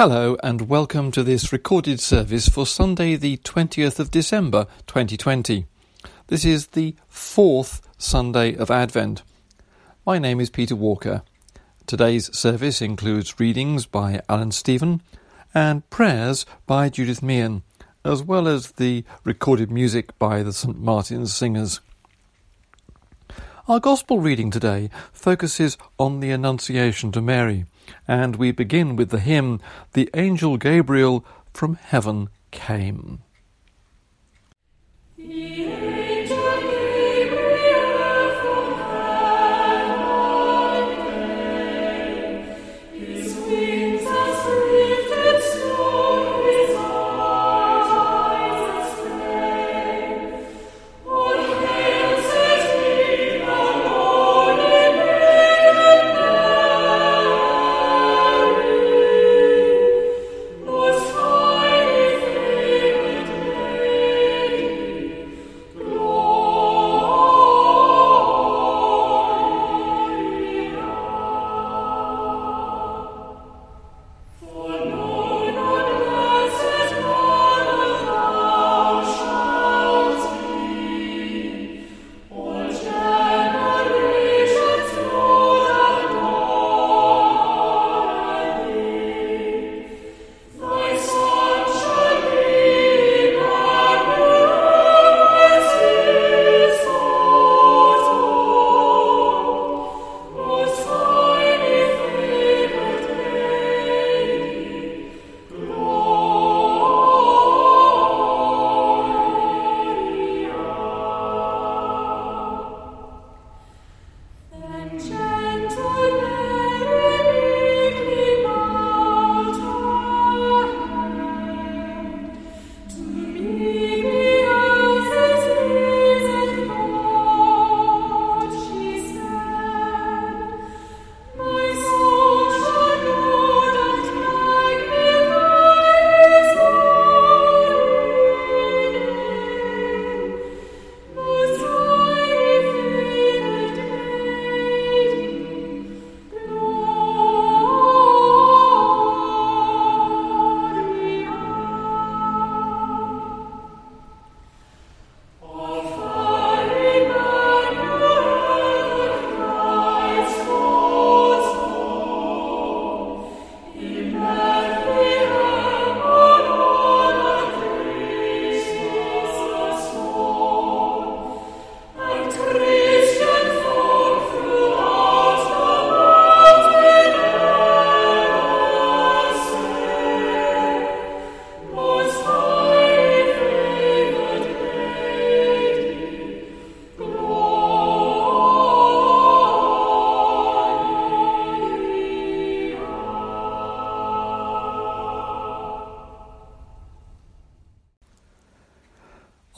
Hello and welcome to this recorded service for Sunday, the 20th of December 2020. This is the fourth Sunday of Advent. My name is Peter Walker. Today's service includes readings by Alan Stephen and prayers by Judith Meehan, as well as the recorded music by the St. Martin's Singers. Our Gospel reading today focuses on the Annunciation to Mary and we begin with the hymn, The Angel Gabriel from Heaven Came.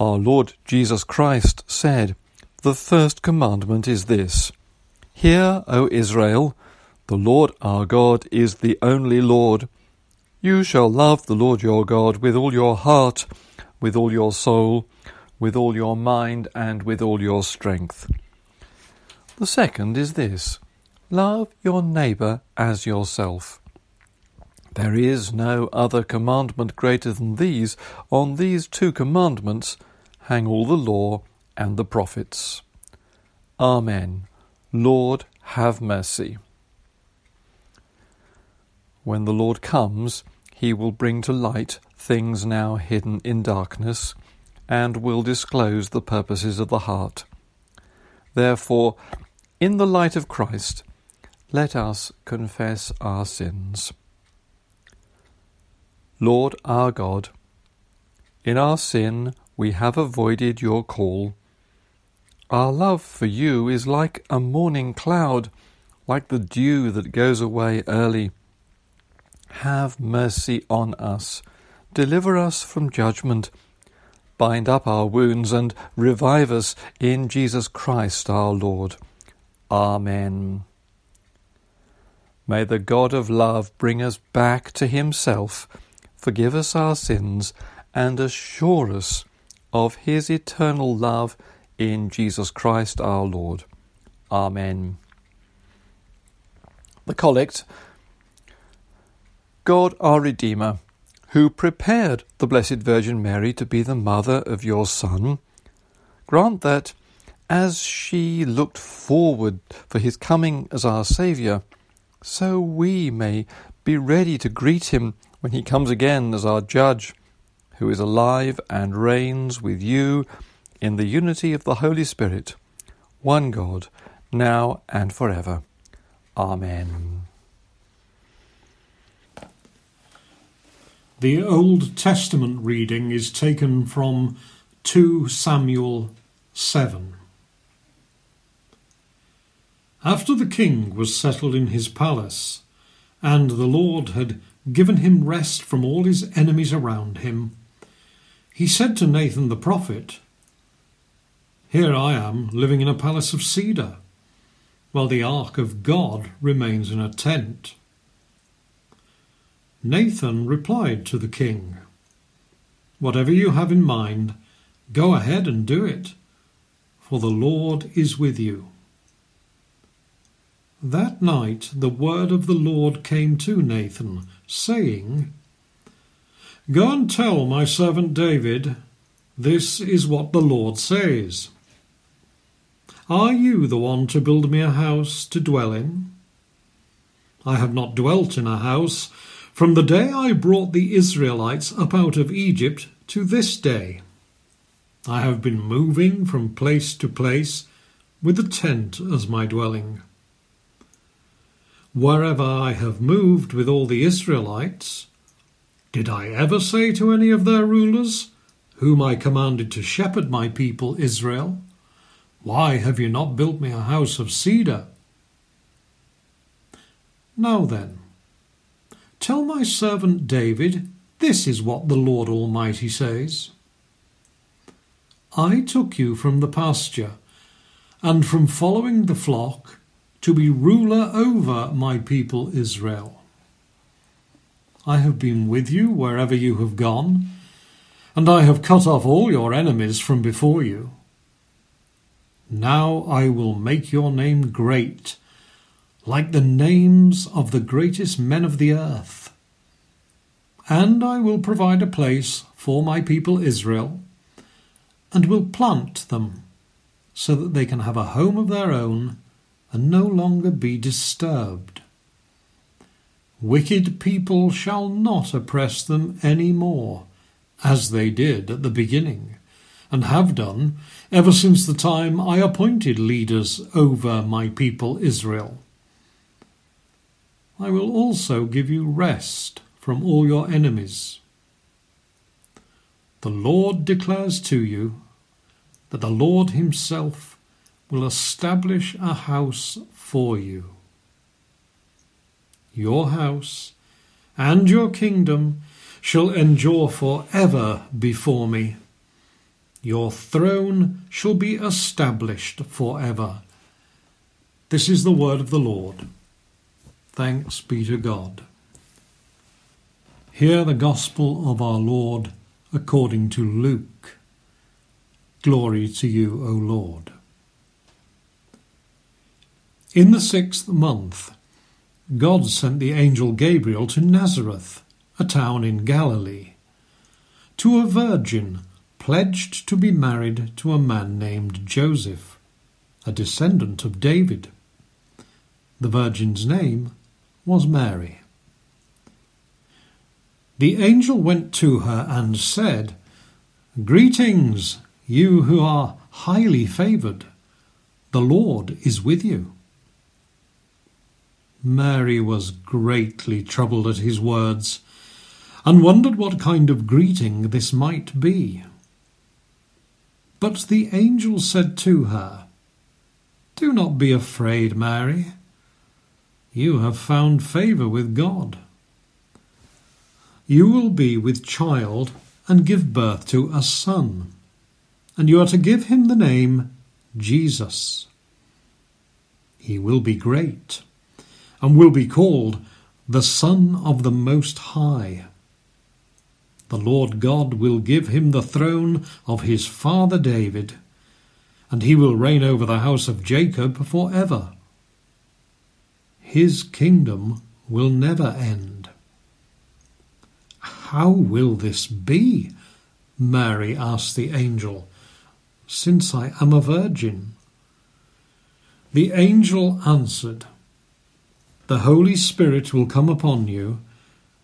Our Lord Jesus Christ said, The first commandment is this Hear, O Israel, the Lord our God is the only Lord. You shall love the Lord your God with all your heart, with all your soul, with all your mind, and with all your strength. The second is this Love your neighbour as yourself. There is no other commandment greater than these. On these two commandments hang all the law and the prophets. Amen. Lord, have mercy. When the Lord comes, he will bring to light things now hidden in darkness, and will disclose the purposes of the heart. Therefore, in the light of Christ, let us confess our sins. Lord our God, in our sin we have avoided your call. Our love for you is like a morning cloud, like the dew that goes away early. Have mercy on us, deliver us from judgment, bind up our wounds, and revive us in Jesus Christ our Lord. Amen. May the God of love bring us back to Himself, forgive us our sins, and assure us of his eternal love in Jesus Christ our Lord. Amen. The collect God our Redeemer, who prepared the Blessed Virgin Mary to be the mother of your Son, grant that, as she looked forward for his coming as our Saviour, so we may be ready to greet him when he comes again as our Judge, who is alive and reigns with you in the unity of the Holy Spirit, one God, now and forever. Amen. The Old Testament reading is taken from 2 Samuel 7. After the king was settled in his palace, and the Lord had given him rest from all his enemies around him, he said to Nathan the prophet, Here I am living in a palace of cedar, while the ark of God remains in a tent. Nathan replied to the king, Whatever you have in mind, go ahead and do it, for the Lord is with you. That night the word of the Lord came to Nathan, saying, Go and tell my servant David, This is what the Lord says. Are you the one to build me a house to dwell in? I have not dwelt in a house from the day I brought the Israelites up out of Egypt to this day. I have been moving from place to place with a tent as my dwelling. Wherever I have moved with all the Israelites, did I ever say to any of their rulers, whom I commanded to shepherd my people Israel, Why have you not built me a house of cedar? Now then, Tell my servant David, this is what the Lord Almighty says. I took you from the pasture, and from following the flock, to be ruler over my people Israel. I have been with you wherever you have gone, and I have cut off all your enemies from before you. Now I will make your name great like the names of the greatest men of the earth. And I will provide a place for my people Israel, and will plant them so that they can have a home of their own and no longer be disturbed. Wicked people shall not oppress them any more, as they did at the beginning, and have done ever since the time I appointed leaders over my people Israel. I will also give you rest from all your enemies. The Lord declares to you that the Lord Himself will establish a house for you. Your house and your kingdom shall endure for ever before me. Your throne shall be established for ever. This is the word of the Lord. Thanks be to God. Hear the gospel of our Lord according to Luke. Glory to you, O Lord. In the sixth month, God sent the angel Gabriel to Nazareth, a town in Galilee, to a virgin pledged to be married to a man named Joseph, a descendant of David. The virgin's name was Mary. The angel went to her and said, Greetings, you who are highly favoured. The Lord is with you. Mary was greatly troubled at his words, and wondered what kind of greeting this might be. But the angel said to her, Do not be afraid, Mary. You have found favour with God. You will be with child and give birth to a son, and you are to give him the name Jesus. He will be great, and will be called the Son of the Most High. The Lord God will give him the throne of his father David, and he will reign over the house of Jacob for ever his kingdom will never end. How will this be? Mary asked the angel, since I am a virgin. The angel answered, The Holy Spirit will come upon you,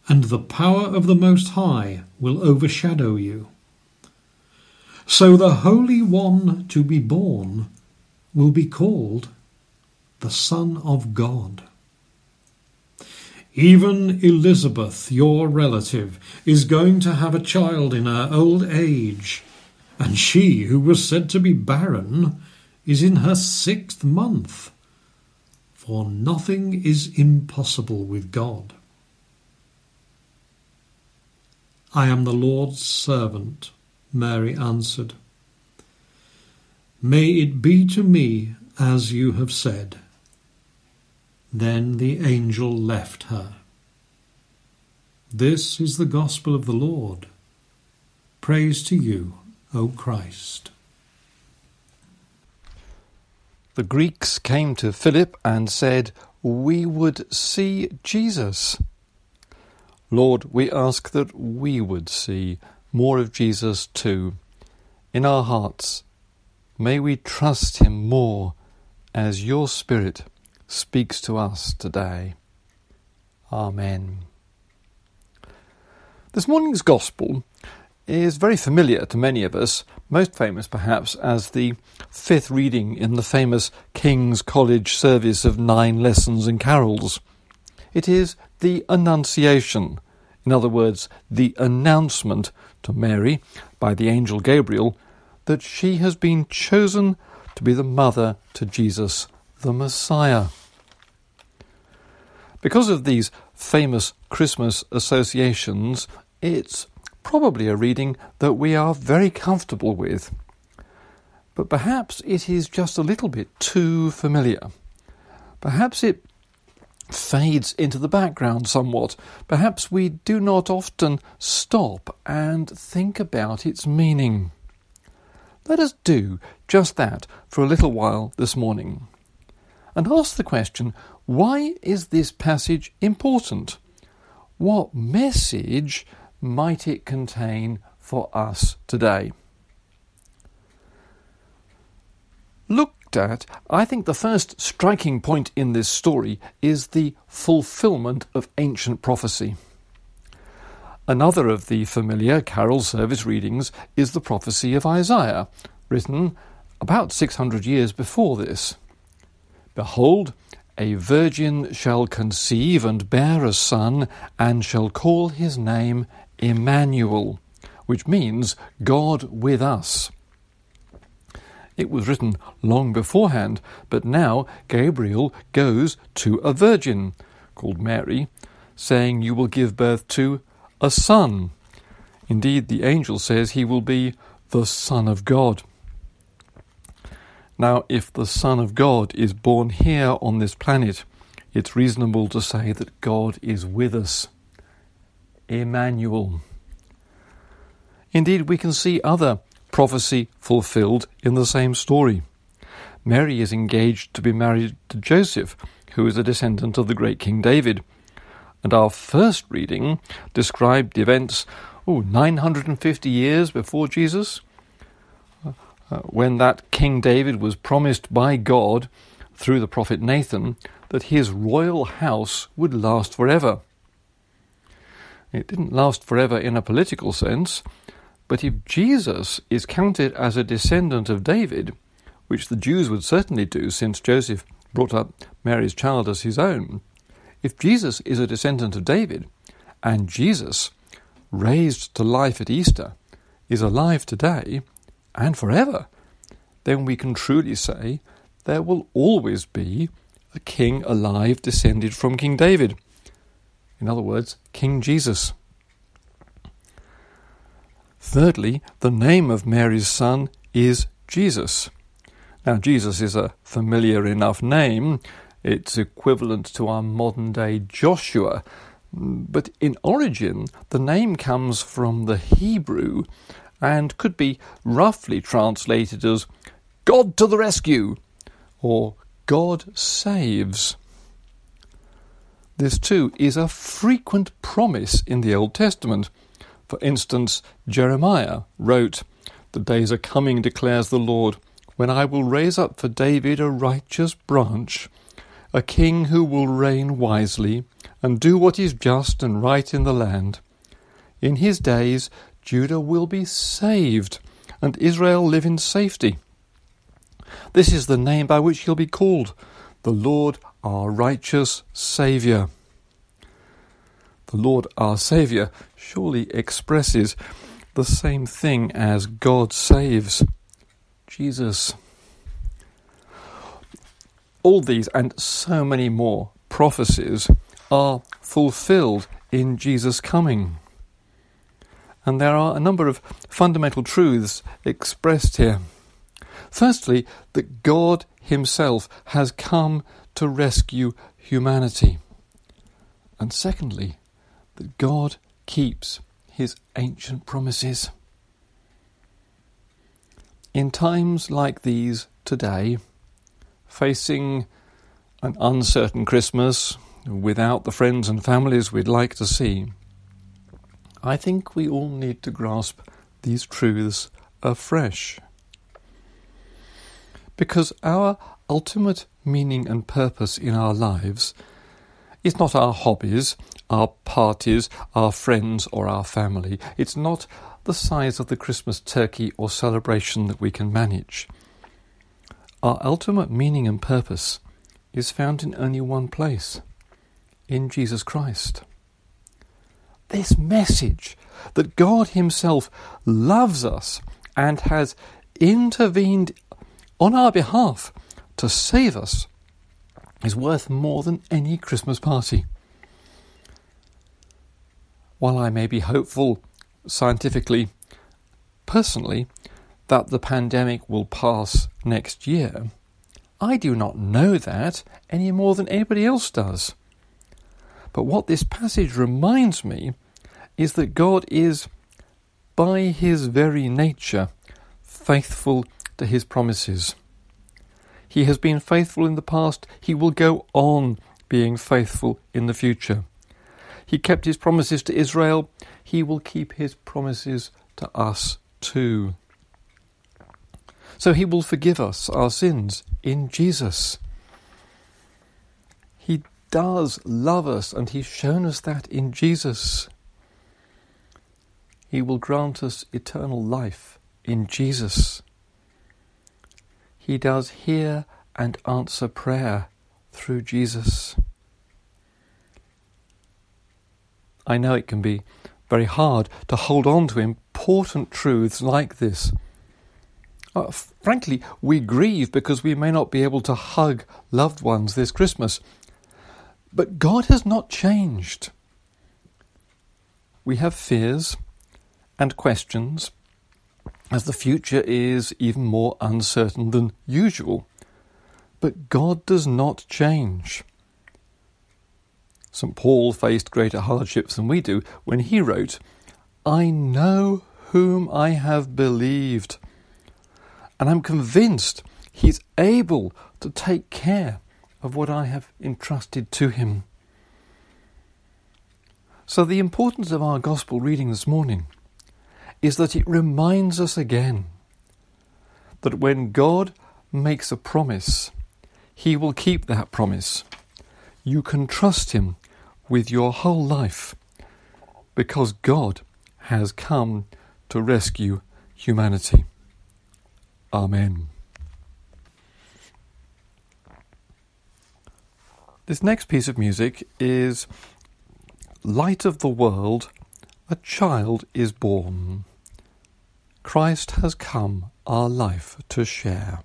and the power of the Most High will overshadow you. So the Holy One to be born will be called the Son of God. Even Elizabeth, your relative, is going to have a child in her old age, and she, who was said to be barren, is in her sixth month. For nothing is impossible with God. I am the Lord's servant, Mary answered. May it be to me as you have said. Then the angel left her. This is the gospel of the Lord. Praise to you, O Christ. The Greeks came to Philip and said, We would see Jesus. Lord, we ask that we would see more of Jesus too in our hearts. May we trust him more as your Spirit speaks to us today. Amen. This morning's Gospel is very familiar to many of us, most famous perhaps as the fifth reading in the famous King's College service of nine lessons and carols. It is the Annunciation, in other words, the announcement to Mary by the angel Gabriel that she has been chosen to be the mother to Jesus, the Messiah. Because of these famous Christmas associations, it's probably a reading that we are very comfortable with. But perhaps it is just a little bit too familiar. Perhaps it fades into the background somewhat. Perhaps we do not often stop and think about its meaning. Let us do just that for a little while this morning and ask the question why is this passage important? What message might it contain for us today? Looked at, I think the first striking point in this story is the fulfillment of ancient prophecy. Another of the familiar carol service readings is the prophecy of Isaiah, written about 600 years before this. Behold, a virgin shall conceive and bear a son, and shall call his name Emmanuel, which means God with us. It was written long beforehand, but now Gabriel goes to a virgin, called Mary, saying, You will give birth to a son. Indeed, the angel says he will be the Son of God. Now, if the Son of God is born here on this planet, it's reasonable to say that God is with us. Emmanuel. Indeed, we can see other prophecy fulfilled in the same story. Mary is engaged to be married to Joseph, who is a descendant of the great King David and our first reading described events oh, 950 years before Jesus, uh, when that King David was promised by God through the prophet Nathan that his royal house would last forever. It didn't last forever in a political sense, but if Jesus is counted as a descendant of David, which the Jews would certainly do since Joseph brought up Mary's child as his own, if Jesus is a descendant of David, and Jesus, raised to life at Easter, is alive today and forever, then we can truly say there will always be a king alive descended from King David. In other words, King Jesus. Thirdly, the name of Mary's son is Jesus. Now, Jesus is a familiar enough name it's equivalent to our modern day Joshua. But in origin, the name comes from the Hebrew and could be roughly translated as God to the rescue or God saves. This too is a frequent promise in the Old Testament. For instance, Jeremiah wrote, The days are coming, declares the Lord, when I will raise up for David a righteous branch, a king who will reign wisely and do what is just and right in the land. In his days, Judah will be saved and Israel live in safety. This is the name by which he'll be called, the Lord our righteous Saviour. The Lord our Saviour surely expresses the same thing as God saves. Jesus. All these and so many more prophecies are fulfilled in Jesus' coming. And there are a number of fundamental truths expressed here. Firstly, that God Himself has come to rescue humanity. And secondly, that God keeps His ancient promises. In times like these today, facing an uncertain Christmas without the friends and families we'd like to see, I think we all need to grasp these truths afresh. Because our ultimate meaning and purpose in our lives is not our hobbies, our parties, our friends, or our family. It's not the size of the Christmas turkey or celebration that we can manage. Our ultimate meaning and purpose is found in only one place in Jesus Christ. This message that God Himself loves us and has intervened on our behalf to save us is worth more than any Christmas party. While I may be hopeful scientifically, personally, that the pandemic will pass next year, I do not know that any more than anybody else does. But what this passage reminds me is that God is, by his very nature, faithful to his promises. He has been faithful in the past, he will go on being faithful in the future. He kept his promises to Israel, he will keep his promises to us too. So he will forgive us our sins in Jesus. He does love us, and he's shown us that in Jesus. He will grant us eternal life in Jesus. He does hear and answer prayer through Jesus. I know it can be very hard to hold on to important truths like this. Uh, frankly, we grieve because we may not be able to hug loved ones this Christmas. But God has not changed. We have fears and questions as the future is even more uncertain than usual. But God does not change. St. Paul faced greater hardships than we do when he wrote, I know whom I have believed, and I'm convinced he's able to take care of what I have entrusted to him. So, the importance of our Gospel reading this morning is that it reminds us again that when God makes a promise, He will keep that promise. You can trust Him with your whole life because God has come to rescue humanity. Amen. This next piece of music is Light of the World, a child is born. Christ has come our life to share.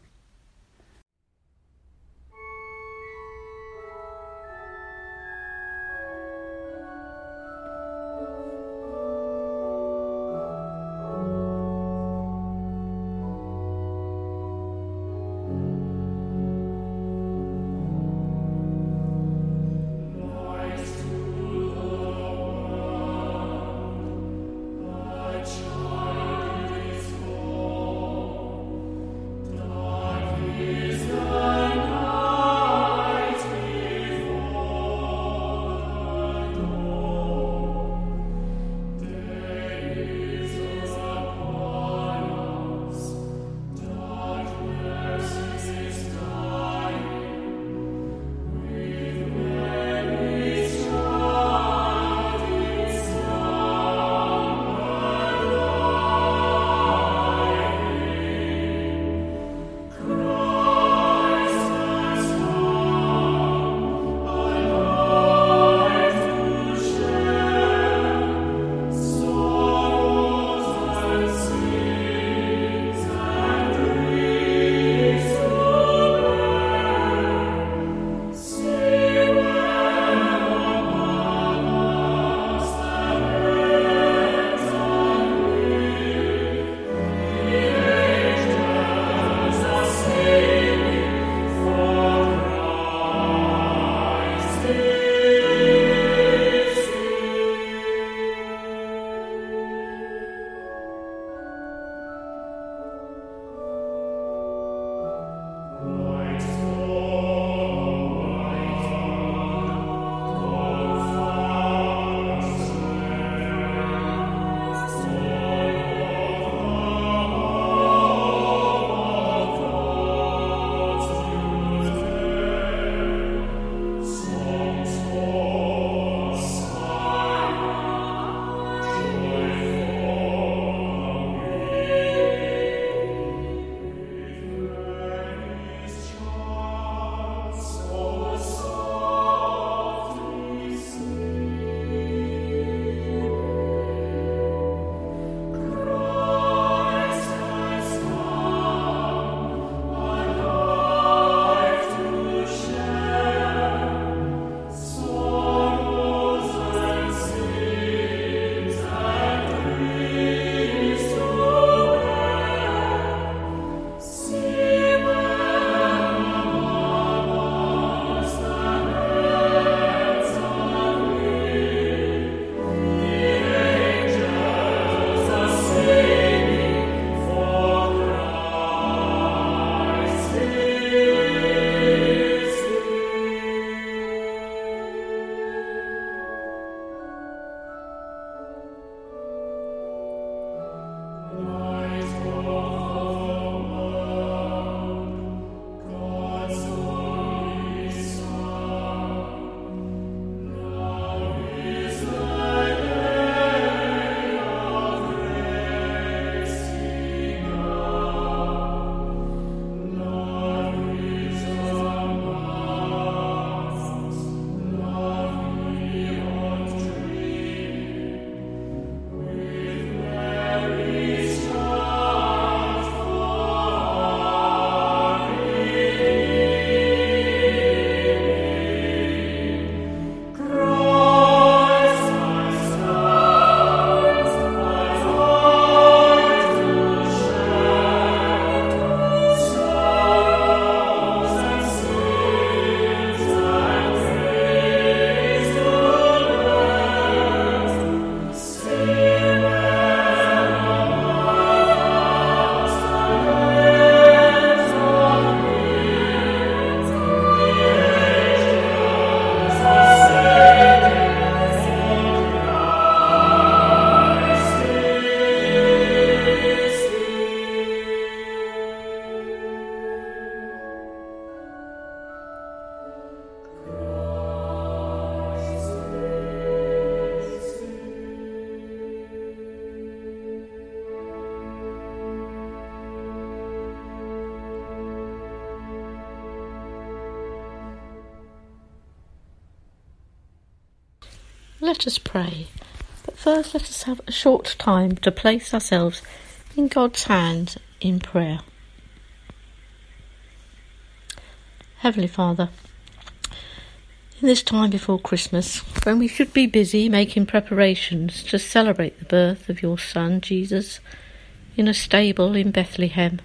Let us pray. But first, let us have a short time to place ourselves in God's hands in prayer. Heavenly Father, in this time before Christmas, when we should be busy making preparations to celebrate the birth of your Son, Jesus, in a stable in Bethlehem,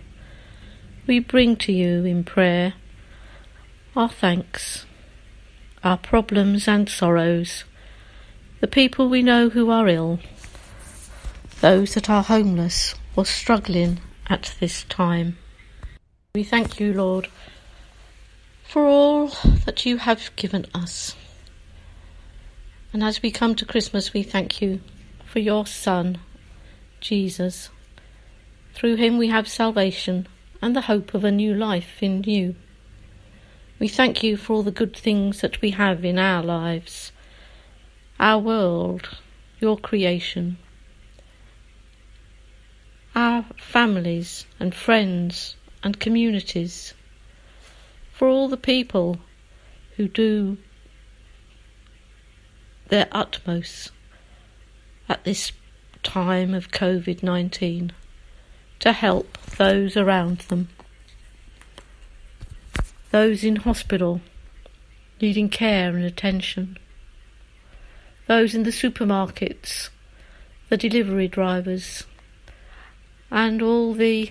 we bring to you in prayer our thanks, our problems and sorrows, the people we know who are ill, those that are homeless or struggling at this time. We thank you, Lord, for all that you have given us. And as we come to Christmas, we thank you for your Son, Jesus. Through him we have salvation and the hope of a new life in you. We thank you for all the good things that we have in our lives our world, your creation, our families and friends and communities, for all the people who do their utmost at this time of COVID 19 to help those around them, those in hospital needing care and attention those in the supermarkets, the delivery drivers, and all the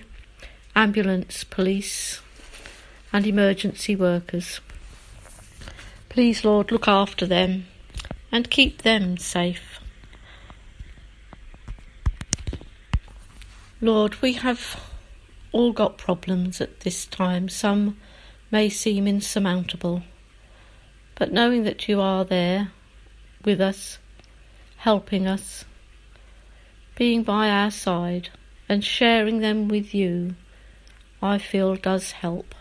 ambulance, police, and emergency workers. Please, Lord, look after them and keep them safe. Lord, we have all got problems at this time. Some may seem insurmountable, but knowing that you are there with us, helping us, being by our side, and sharing them with you, I feel does help.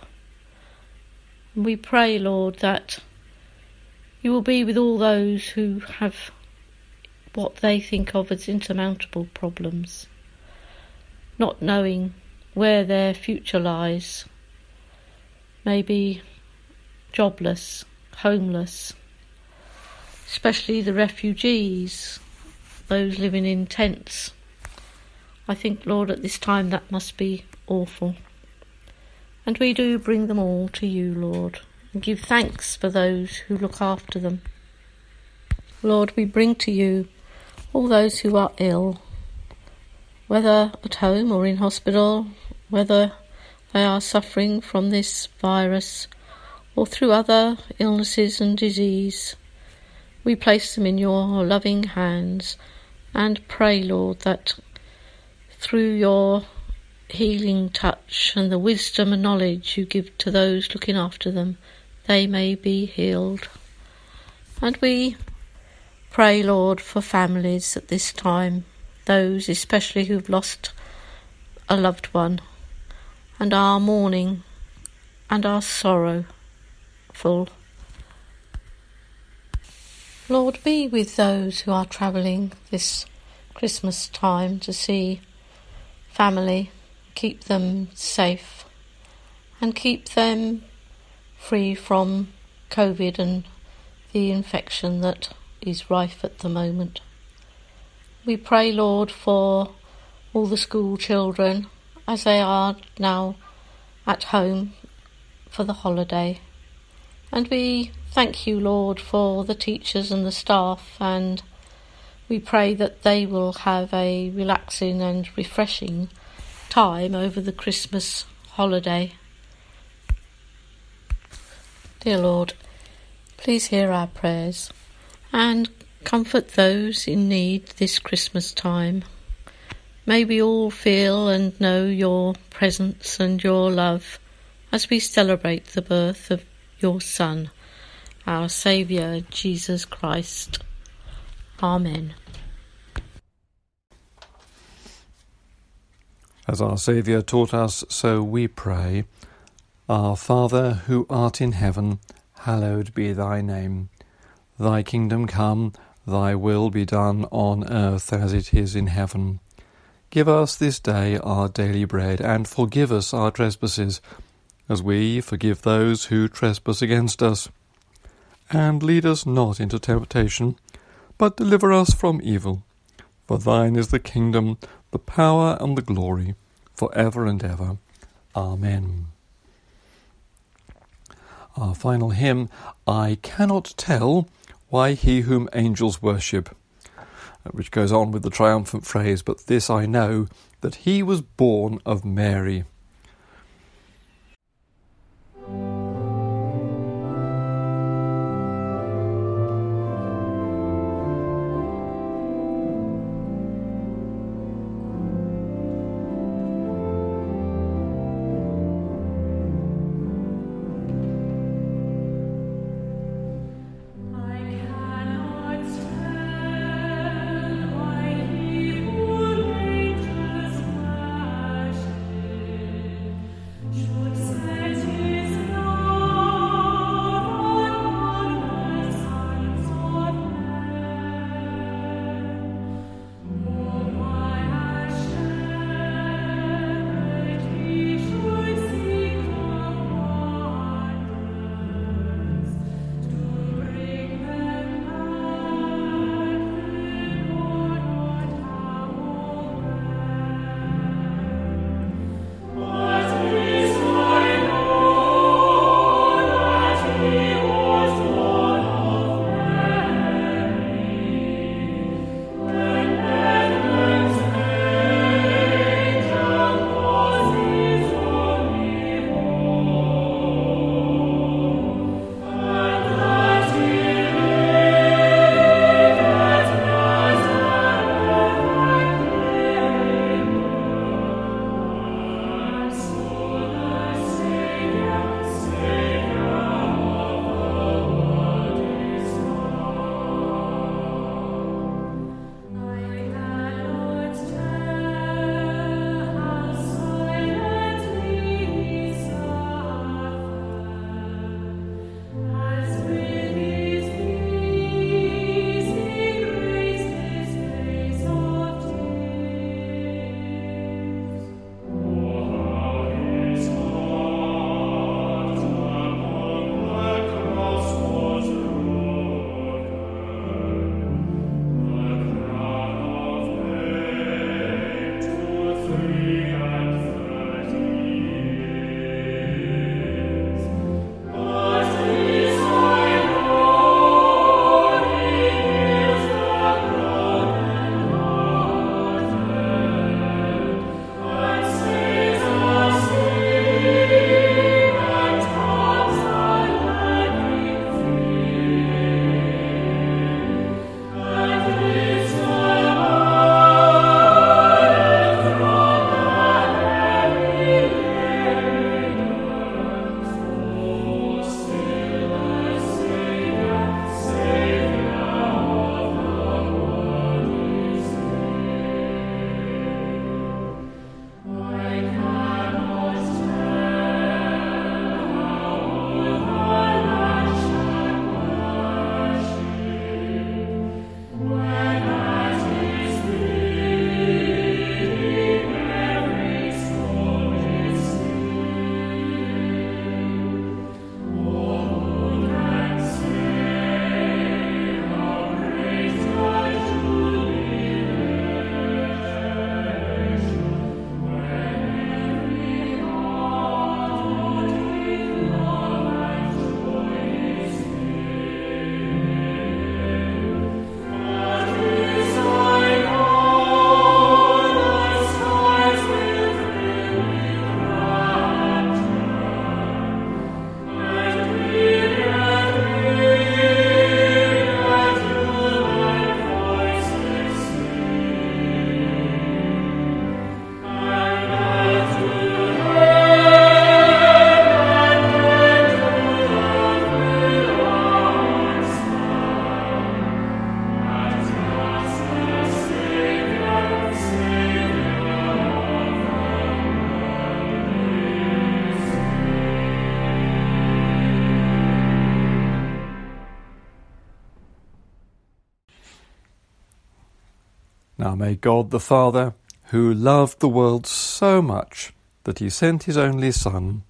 We pray, Lord, that you will be with all those who have what they think of as insurmountable problems, not knowing where their future lies, maybe jobless, homeless especially the refugees, those living in tents. I think, Lord, at this time that must be awful. And we do bring them all to you, Lord, and give thanks for those who look after them. Lord, we bring to you all those who are ill, whether at home or in hospital, whether they are suffering from this virus or through other illnesses and disease. We place them in your loving hands and pray, Lord, that through your healing touch and the wisdom and knowledge you give to those looking after them, they may be healed. And we pray, Lord, for families at this time, those especially who've lost a loved one, and our mourning and our sorrow full. Lord, be with those who are travelling this Christmas time to see family, keep them safe, and keep them free from COVID and the infection that is rife at the moment. We pray, Lord, for all the school children as they are now at home for the holiday. And we thank you, Lord, for the teachers and the staff, and we pray that they will have a relaxing and refreshing time over the Christmas holiday. Dear Lord, please hear our prayers and comfort those in need this Christmas time. May we all feel and know your presence and your love as we celebrate the birth of your Son, our Saviour, Jesus Christ. Amen. As our Saviour taught us, so we pray. Our Father, who art in heaven, hallowed be thy name. Thy kingdom come, thy will be done on earth as it is in heaven. Give us this day our daily bread, and forgive us our trespasses, as we forgive those who trespass against us. And lead us not into temptation, but deliver us from evil. For thine is the kingdom, the power, and the glory, for ever and ever. Amen. Our final hymn, I Cannot Tell Why He Whom Angels Worship uh, which goes on with the triumphant phrase, But this I know, that he was born of Mary. May God the Father, who loved the world so much that he sent his only Son,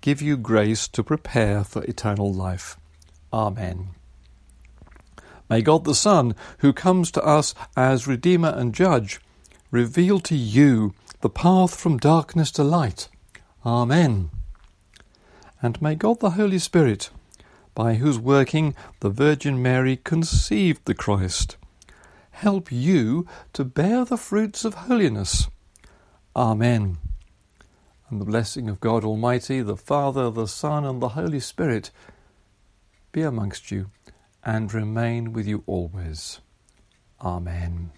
give you grace to prepare for eternal life. Amen. May God the Son, who comes to us as Redeemer and Judge, reveal to you the path from darkness to light. Amen. And may God the Holy Spirit, by whose working the Virgin Mary conceived the Christ, help you to bear the fruits of holiness. Amen. And the blessing of God Almighty, the Father, the Son, and the Holy Spirit be amongst you and remain with you always. Amen.